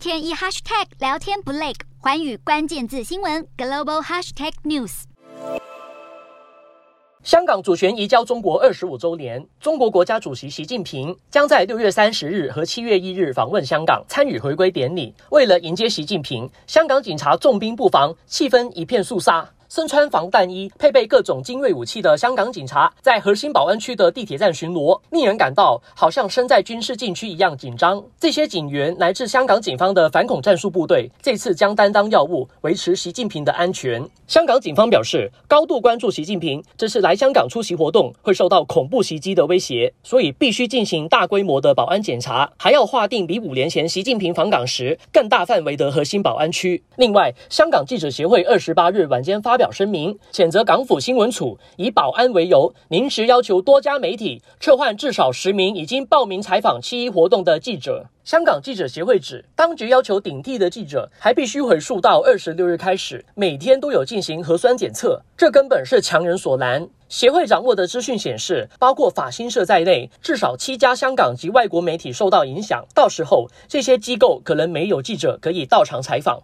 天一 hashtag 聊天不累，环宇关键字新闻 global hashtag news。香港主权移交中国二十五周年，中国国家主席习近平将在六月三十日和七月一日访问香港，参与回归典礼。为了迎接习近平，香港警察重兵布防，气氛一片肃杀。身穿防弹衣、配备各种精锐武器的香港警察，在核心保安区的地铁站巡逻，令人感到好像身在军事禁区一样紧张。这些警员乃至香港警方的反恐战术部队，这次将担当要务，维持习近平的安全。香港警方表示，高度关注习近平这次来香港出席活动会受到恐怖袭击的威胁，所以必须进行大规模的保安检查，还要划定比五年前习近平访港时更大范围的核心保安区。另外，香港记者协会二十八日晚间发表声明，谴责港府新闻处以保安为由，临时要求多家媒体撤换至少十名已经报名采访七一活动的记者。香港记者协会指，当局要求顶替的记者还必须回溯到二十六日开始，每天都有进行核酸检测，这根本是强人所难。协会掌握的资讯显示，包括法新社在内，至少七家香港及外国媒体受到影响。到时候，这些机构可能没有记者可以到场采访。